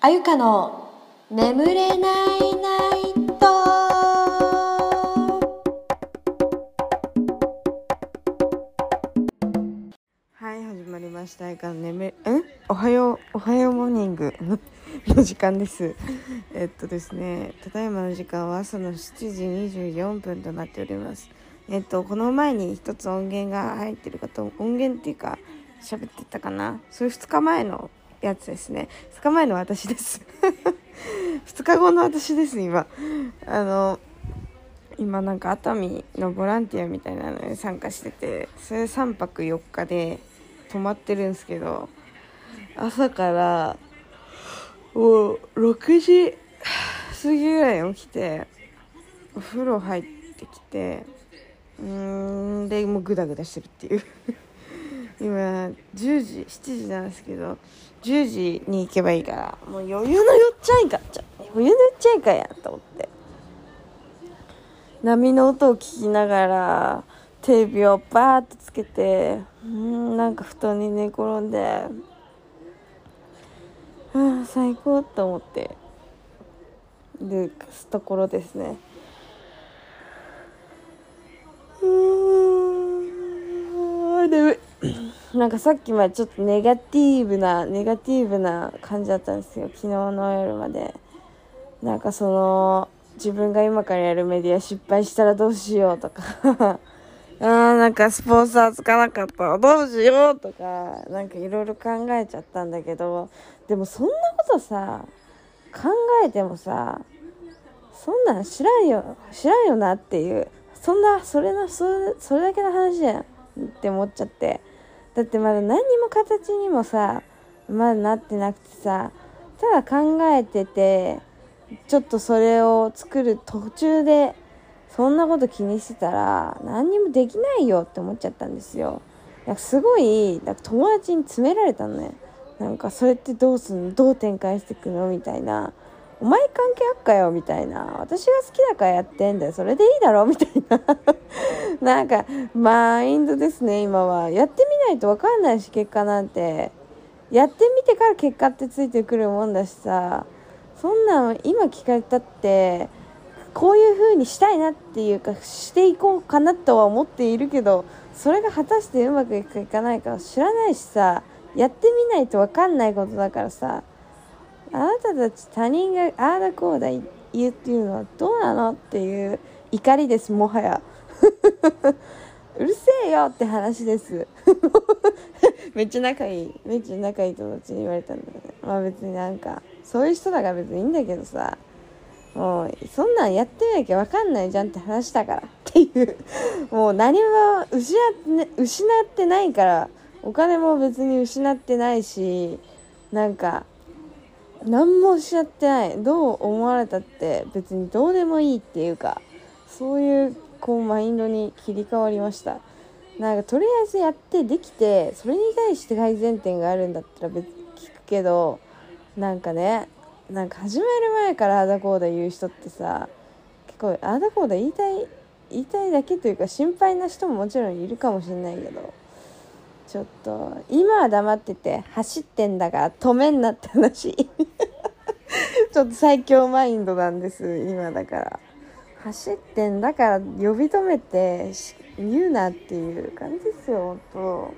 あゆかの眠れないナイト。はい始まりました。あゆかの眠れん？おはようおはようモーニングの の時間です。えっとですねただいまの時間は朝の7時24分となっております。えっとこの前に一つ音源が入ってるかと音源っていうか喋ってたかな？それ2日前のやつですね。2日前の私です。2日後の私です今。あの今なんか熱海のボランティアみたいなのに参加しててそれ3泊4日で泊まってるんですけど朝からもう6時過ぎぐらい起きてお風呂入ってきてうーんでもうグダグダしてるっていう。今10時7時なんですけど10時に行けばいいからもう余裕のよっちゃいかじゃ余裕のよっちゃいかやと思って。波の音を聞きながらテレビをバーッとつけてうんなんか布団に寝転んでああ最高と思って。でところですね。うーんでなんかさっきまでちょっとネガティブなネガティブな感じだったんですよ。昨日の夜まで。なんかその自分が今からやるメディア失敗したらどうしようとか。あーなんかスポンサーつかなかったらどうしようとか。なんかいろいろ考えちゃったんだけど。でもそんなことさ考えてもさそんなん知らんよ知らんよなっていう。そんなそれのそれそれだけの話じゃんって思っちゃって。だってまだ何にも形にもさまだなってなくてさただ考えててちょっとそれを作る途中でそんなこと気にしてたら何にもできないよって思っちゃったんですよ。なんかすごいなんか友達に詰められたのね。なんかそれってどうすんの？どう展開していくの？みたいな。お前関係あっかよみたいな。私が好きだからやってんだよ。それでいいだろみたいな。なんかマインドですね今は。やってみないと分かんないし結果なんて。やってみてから結果ってついてくるもんだしさ。そんなん今聞かれたってこういう風にしたいなっていうかしていこうかなとは思っているけどそれが果たしてうまくいくかいかないか知らないしさやってみないと分かんないことだからさあなたたち他人がああだこうだ言うっていうのはどうなのっていう怒りですもはや。うるせえよって話です。めっちゃ仲いいめっちゃ仲いい友達に言われたんだよねまあ別になんかそういう人だから別にいいんだけどさ。もうそんなんやってみなきゃ分かんないじゃんって話だからっていう。もう何も失って,、失ってないからお金も別に失ってないしなんか何も失ってない。どう思われたって別にどうでもいいっていうかそういうこうマインドに切り替わりました。なんかとりあえずやってできてそれに対して改善点があるんだったら別に聞くけどなんかねなんか始める前からあだこうだ言う人ってさ結構あだこうだ言いたい言いたいだけというか心配な人ももちろんいるかもしれないけどちょっと今は黙ってて走ってんだから止めんなって話。ちょっと最強マインドなんです今だから。走ってんだから呼び止めて言うなっていう感じですよ本当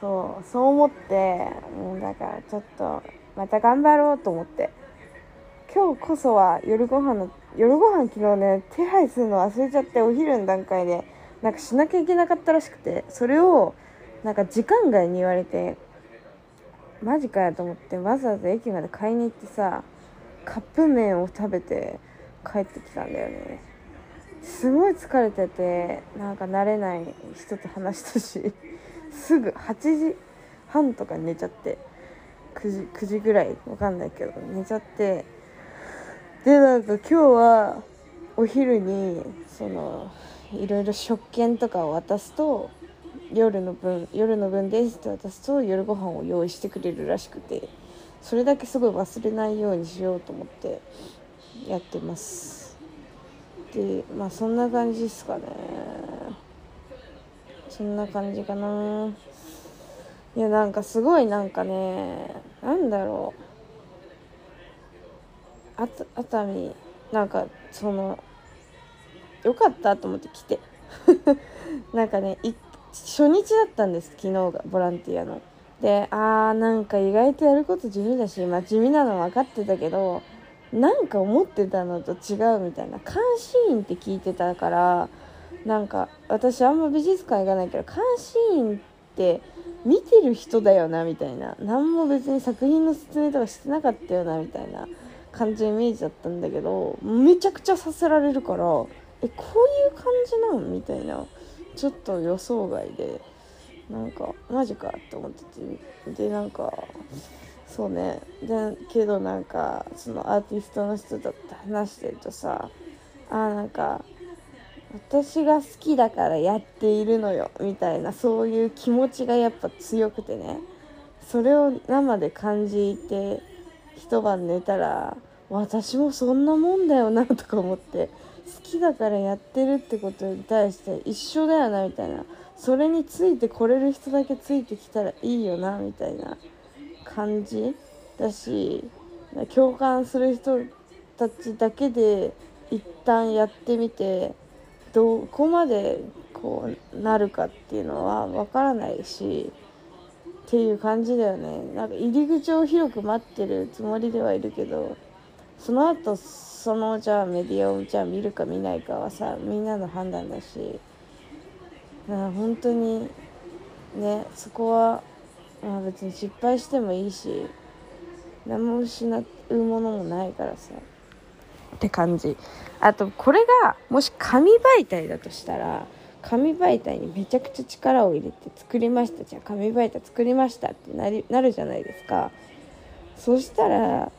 そうそう思ってもうだからちょっとまた頑張ろうと思って。今日こそは夜ご飯の夜ご飯昨日ね手配するの忘れちゃってお昼の段階でなんかしなきゃいけなかったらしくてそれをなんか時間外に言われてマジかやと思ってわざわざ駅まで買いに行ってさカップ麺を食べて帰ってきたんだよね。すごい疲れててなんか慣れない人と話したしすぐ8時半とか寝ちゃって9時 ,9 時ぐらいわかんないけど寝ちゃってでなんか今日はお昼にそのいろいろ食券とかを渡すと夜の分夜の分ですって渡すと夜ご飯を用意してくれるらしくてそれだけすごい忘れないようにしようと思ってやってます。でまあそんな感じですかね。そんな感じかな。いやなんかすごいなんかねなんだろう。あた熱海なんかそのよかったと思って来て。なんかねい初日だったんです昨日がボランティアの。であーなんか意外とやること地味だし、まあ、地味なの分かってたけどなんか思ってたのと違うみたいな監視員って聞いてたからなんか私あんま美術館行かないけど監視員って見てる人だよなみたいな。何も別に作品の説明とかしてなかったよなみたいな感じのイメージだったんだけどめちゃくちゃさせられるからえこういう感じなのみたいなちょっと予想外で。なんかマジかって思ってて。でなんかそうね。でけどなんかそのアーティストの人と話してるとさあーなんか私が好きだからやっているのよ。みたいなそういう気持ちがやっぱ強くてね。それを生で感じて一晩寝たら私もそんなもんだよなとか思って。好きだからやってるってことに対して一緒だよなみたいな。それについてこれる人だけついてきたらいいよなみたいな感じだし共感する人たちだけで一旦やってみてどこまでこうなるかっていうのは分からないしっていう感じだよね。なんか入り口を広く待ってるつもりではいるけどその後そのじゃあメディアをじゃあ見るか見ないかはさみんなの判断だしだから本当にねそこは、まあ、別に失敗してもいいし何も失うものもないからさ。って感じ。あとこれがもし紙媒体だとしたら紙媒体にめちゃくちゃ力を入れて作りました。じゃあ紙媒体作りましたってなりなるじゃないですか。そしたら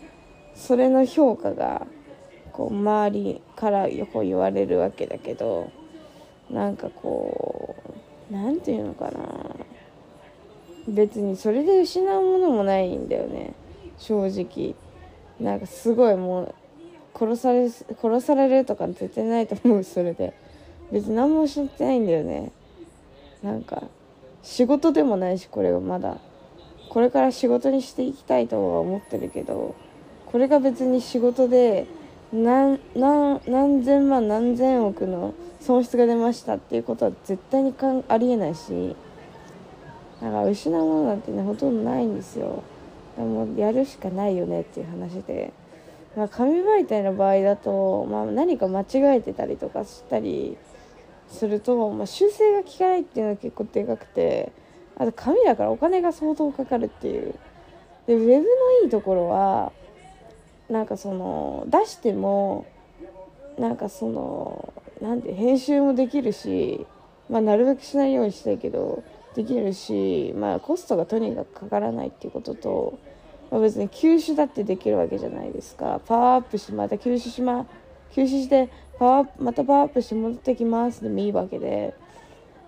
それの評価がこう周りから横言われるわけだけどなんかこう何て言うのかな。別にそれで失うものもないんだよね。正直。なんかすごいもう殺され殺されるとか絶対ないと思うそれで。別に何も知ってないんだよね。なんか仕事でもないしこれがまだ。これから仕事にしていきたいとは思ってるけど。これが別に仕事で何千万何千億の損失が出ましたっていうことは絶対にかんありえないしだから失うものなんてねほとんどないんですよ。だからもうやるしかないよねっていう話で、まあ、紙媒体の場合だと、まあ、何か間違えてたりとかしたりすると、まあ、修正が効かないっていうのは結構でかくてあと紙だからお金が相当かかるっていう。でウェブのいいところはなんかその出してもなんかそのなんて編集もできるし、まあ、なるべくしないようにしたいけどできるし、まあ、コストがとにかくかからないっていうことと、まあ、別に休止だってできるわけじゃないですか。パワーアップしてまた休止しま休止してパワーまたパワーアップして戻ってきますでもいいわけで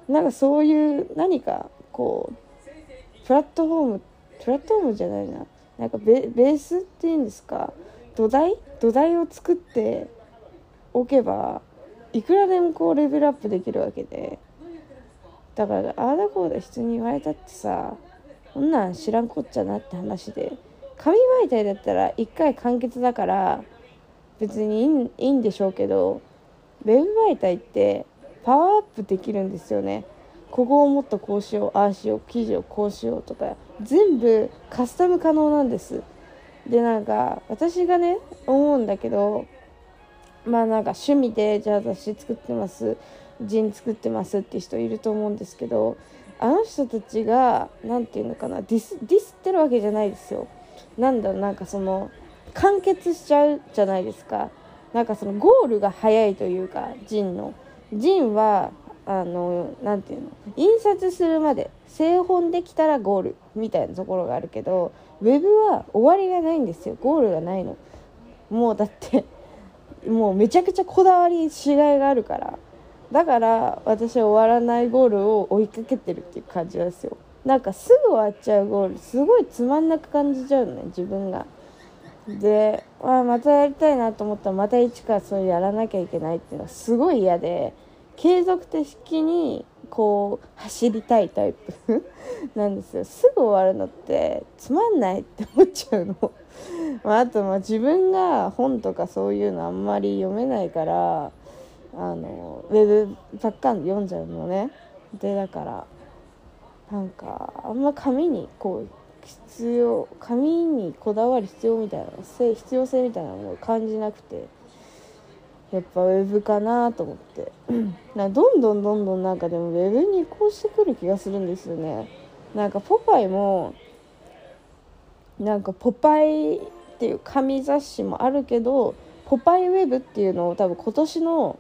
なんかそういう何かこうプラットフォームプラットフォームじゃないな。なんかベースっていうんですか土台？土台を作っておけばいくらでもこうレベルアップできるわけで。だからああだこうだ人に言われたってさこんなん知らんこっちゃなって話で紙媒体だったら1回完結だから別にいいんでしょうけどウェブ媒体ってパワーアップできるんですよね。ここをもっとこうしようああしよう記事をこうしようとか全部カスタム可能なんです。でなんか私がね思うんだけどまあなんか趣味でじゃあ私作ってますジン作ってますって人いると思うんですけどあの人たちが何て言うのかなディスディスってるわけじゃないですよ。なんだろうなんかその完結しちゃうじゃないですか。なんかそのゴールが早いというかジンの。ジンはあのなんていうの？印刷するまで製本できたらゴールみたいなところがあるけどウェブは終わりがないんですよ。ゴールがないの。もうだってもうめちゃくちゃこだわりしがいがあるから。だから私は終わらないゴールを追いかけてるっていう感じなんですよ。なんかすぐ終わっちゃうゴールすごいつまんなく感じちゃうのね自分が。で、あ、またやりたいなと思ったらまた一からそれやらなきゃいけないっていうのはすごい嫌で。継続的にこう走りたいタイプ。なんですよ。すぐ終わるのってつまんないって思っちゃうの。まああとまあ自分が本とかそういうのあんまり読めないからあのウェブばっかん読んじゃうのね。でだからなんかあんま紙にこう必要紙にこだわる必要みたいな必要性みたいなものを感じなくて。やっぱウェブかなと思って。などんどんどんどんなんかでもウェブに移行してくる気がするんですよね。なんかポパイもなんかポパイっていう紙雑誌もあるけどポパイウェブっていうのを多分今年の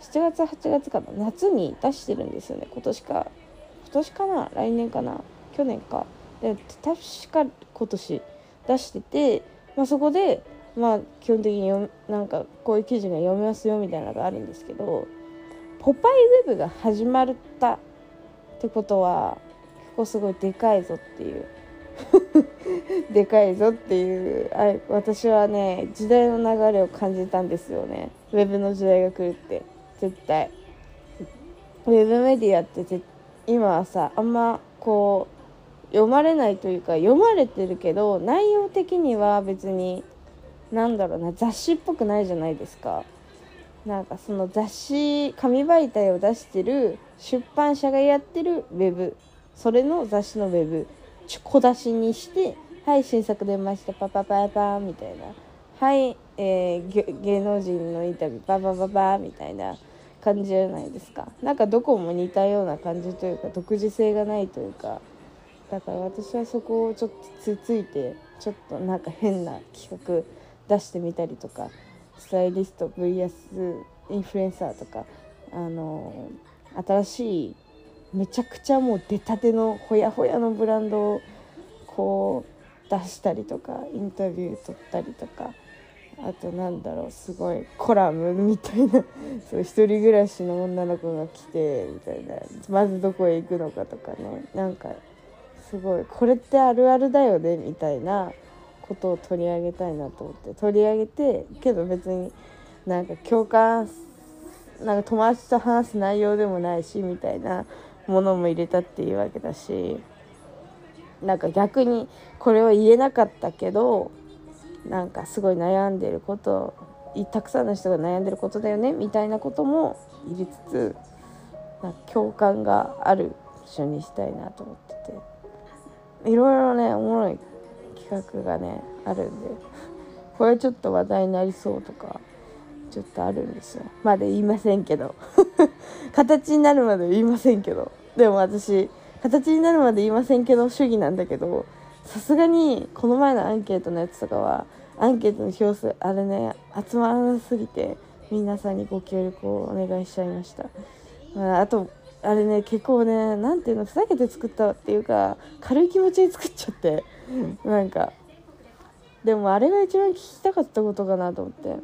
7月8月かな夏に出してるんですよね。今年か。今年かな。来年かな。去年か。で確か今年出してて、まあ、そこでまあ基本的に読なんかこういう記事が読めますよみたいなのがあるんですけどポパイウェブが始まったってことはここすごいでかいぞっていう。でかいぞっていうあ私はね時代の流れを感じたんですよね。ウェブの時代が来るって絶対。ウェブメディアって今はさあんまこう読まれないというか読まれてるけど内容的には別になんだろうな雑誌っぽくないじゃないですか。なんかその雑誌紙媒体を出してる出版社がやってるウェブ。それの雑誌のウェブ。小出しにして「はい新作出ましたパパパパ」みたいな「はい、えー、芸能人のインタビューパパパパ」みたいな感じじゃないですかなんかどこも似たような感じというか独自性がないというかだから私はそこをちょっとつついてちょっとなんか変な企画出してみたりとかスタイリスト VS インフルエンサーとかあの新しいめちゃくちゃもう出たてのほやほやのブランドをこう出したりとかインタビュー取ったりとかあとなんだろうすごいコラムみたいなそう一人暮らしの女の子が来てみたいなまずどこへ行くのかとかねなんかすごいこれってあるあるだよねみたいなことを取り上げたいなと思って取り上げてけど別になんか共感なんか友達と話す内容でもないしみたいなものも入れたっていうわけだしなんか逆にこれは言えなかったけどなんかすごい悩んでることたくさんの人が悩んでることだよねみたいなことも入れつつなんか共感がある一緒にしたいなと思ってて。いろいろねおもろい。企画がねあるんでこれちょっと話題になりそうとかちょっとあるんですよ。まだ言いませんけど。形になるまで言いませんけど。でも私形になるまで言いませんけど主義なんだけどさすがにこの前のアンケートのやつとかはアンケートの票数あれね集まらなすぎて皆さんにご協力をお願いしちゃいました、まあ、あとあれね結構ね何ていうのふざけて作ったっていうか軽い気持ちで作っちゃってなんか。でもあれが一番聞きたかったことかなと思って。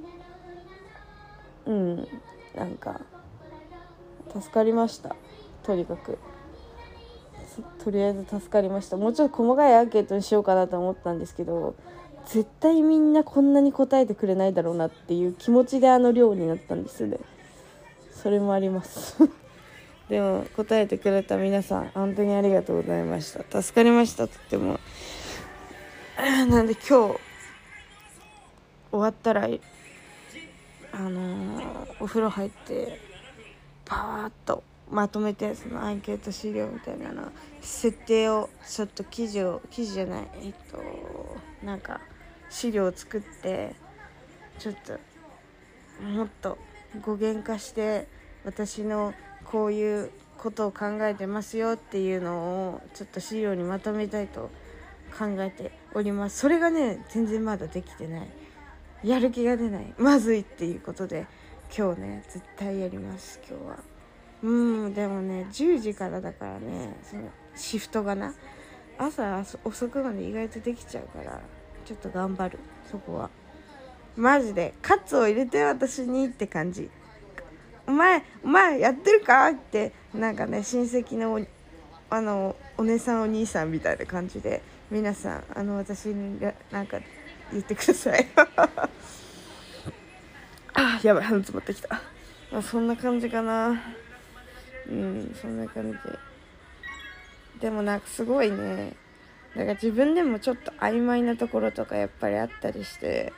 うんなんか。助かりました。とにかく。とりあえず助かりました。もうちょっと細かいアンケートにしようかなと思ったんですけど絶対みんなこんなに答えてくれないだろうなっていう気持ちであの量になったんですよね。それもありますでも答えてくれた皆さん本当にありがとうございました。助かりましたとってもなんで今日終わったらあのー、お風呂入ってパワーッとまとめてそのアンケート資料みたいなの設定をちょっと記事を記事じゃないえっとなんか資料を作ってちょっともっと語源化して私のこういうことを考えてますよっていうのをちょっと資料にまとめたいと考えております。それがね全然まだできてない。やる気が出ない。まずいっていうことで今日ね絶対やります。今日は。うんでもね10時からだからねそのシフトがな朝遅くまで意外とできちゃうからちょっと頑張る。そこは。マジでカツを入れて私にって感じ。お前お前やってるかってなんかね親戚のあのお姉さんお兄さんみたいな感じで皆さんあの私になんか言ってください。あ やばい鼻詰まってきた、まあ、そんな感じかな。うんそんな感じ。でもなんかすごいね。なんか自分でもちょっと曖昧なところとかやっぱりあったりして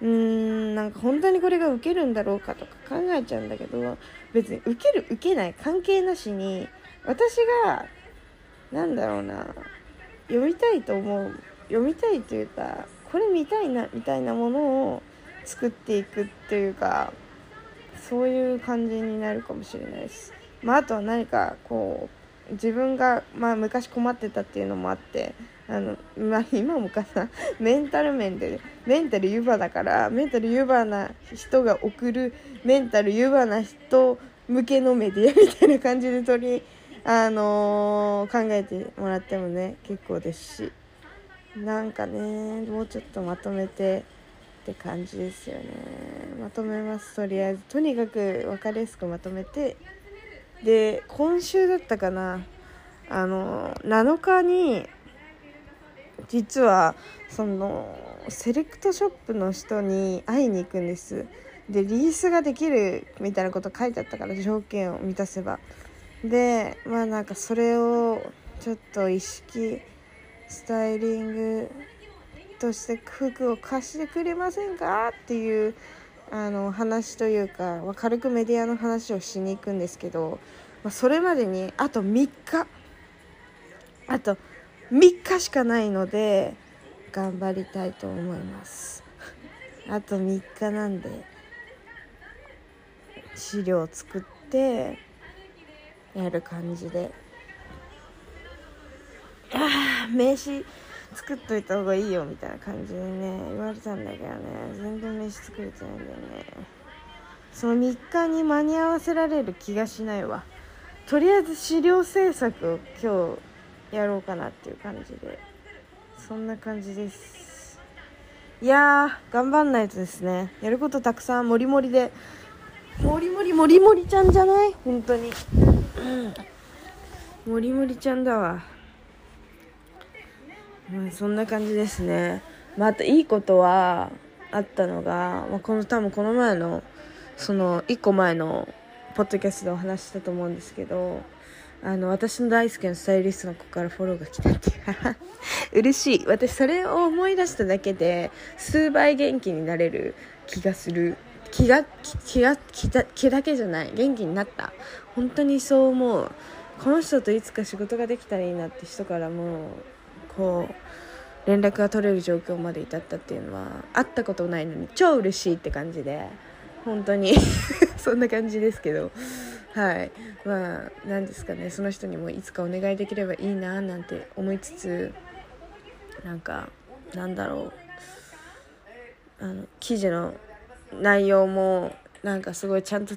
うーんなんか本当にこれが受けるんだろうかとか考えちゃうんだけど別に受ける受けない関係なしに私がなんだろうな読みたいと思う読みたいというかこれ見たいなみたいなものを作っていくっていうかそういう感じになるかもしれないです。まあ、あとは何かこう自分が、まあ、昔困ってたっていうのもあってあの、まあ、今もかな。メンタル面でメンタル湯葉だからメンタル湯葉な人が送るメンタル湯葉な人向けのメディアみたいな感じで取り、あのー考えてもらってもね結構ですし。なんかねもうちょっとまとめてって感じですよね。まとめます。とりあえずとにかく分かりやすくまとめて。で今週だったかな。あの7日に実はそのセレクトショップの人に会いに行くんです。でリースができるみたいなこと書いてあったから条件を満たせば。でまあなんかそれをちょっと意識スタイリングとして服を貸してくれませんかっていうあの話というか、ま軽くメディアの話をしに行くんですけど、まあ、それまでにあと3日。あと3日しかないので頑張りたいと思います。あと3日なんで資料作ってやる感じで。あー名刺作っといた方がいいよみたいな感じでね言われたんだけどね。全然名刺作れてないんだよね。その3日に間に合わせられる気がしないわ。とりあえず資料制作を今日やろうかなっていう感じで。そんな感じです。いやー頑張んないとですね。やることたくさんもりもりで。もりもりもりもりちゃんじゃない？本当に。うん。もりもりちゃんだわ。まあそんな感じですね。まああといいことはあったのが、まあ、この多分この前のその1個前のポッドキャストでお話ししたと思うんですけどあの私の大好きなスタイリストの子からフォローが来たっていう。嬉しい。私それを思い出しただけで数倍元気になれる気がする。気が気気が気だ気だけじゃない。元気になった。本当にそう思う。この人といつか仕事ができたらいいなって人からもこう連絡が取れる状況まで至ったっていうのは会ったことないのに超嬉しいって感じで。本当に そんな感じですけど。はい。まあ何ですかね。その人にもいつかお願いできればいいななんて思いつつなんかなんだろう。あの記事の内容もなんかすごいちゃんと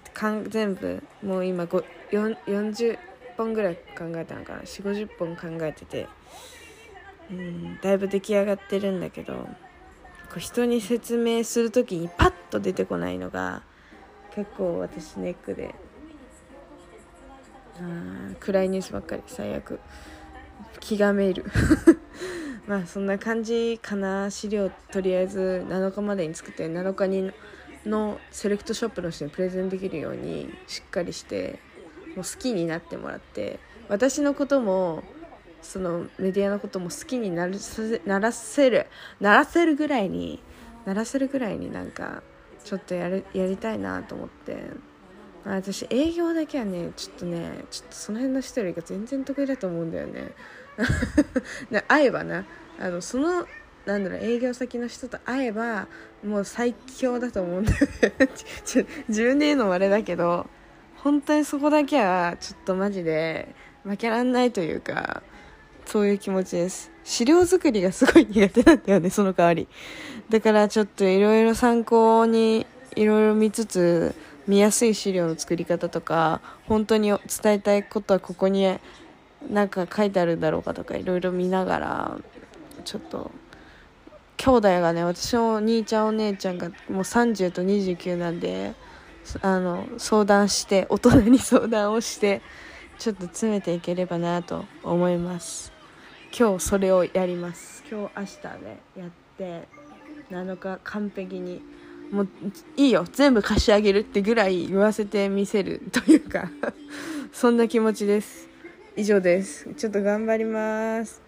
全部もう今40本ぐらい考えたのかな。4 5 0本考えてて。うんだいぶ出来上がってるんだけどこう人に説明する時にパッと出てこないのが結構私ネックで。暗いニュースばっかり最悪。気がめいる。まあそんな感じかな。資料とりあえず7日までに作って7日にのセレクトショップの人にプレゼンできるようにしっかりしてもう好きになってもらって。私のこともそのメディアのことも好きになるさせならせるならせるぐらいにならせるぐらいになんかちょっとやるやりたいなと思って。私営業だけはねちょっとねちょっとその辺の人よりが全然得意だと思うんだよね。会えばなあのそのなんだろう営業先の人と会えばもう最強だと思うんだよね。ちょ自分で言うのもあれだけど本当にそこだけはちょっとマジで負けらんないというかそういう気持ちです。資料作りがすごい苦手なんだよねその代わり。だからちょっといろいろ参考にいろいろ見つつ見やすい資料の作り方とか本当に伝えたいことはここになんか書いてあるんだろうかとかいろいろ見ながらちょっと兄弟がね私のお兄ちゃんお姉ちゃんがもう30と29なんであの相談して大人に相談をしてちょっと詰めていければなと思います。今日それをやります。今日明日でやって7日完璧にもういいよ。全部貸し上げるってぐらい言わせてみせるというか。そんな気持ちです。以上です。ちょっと頑張ります。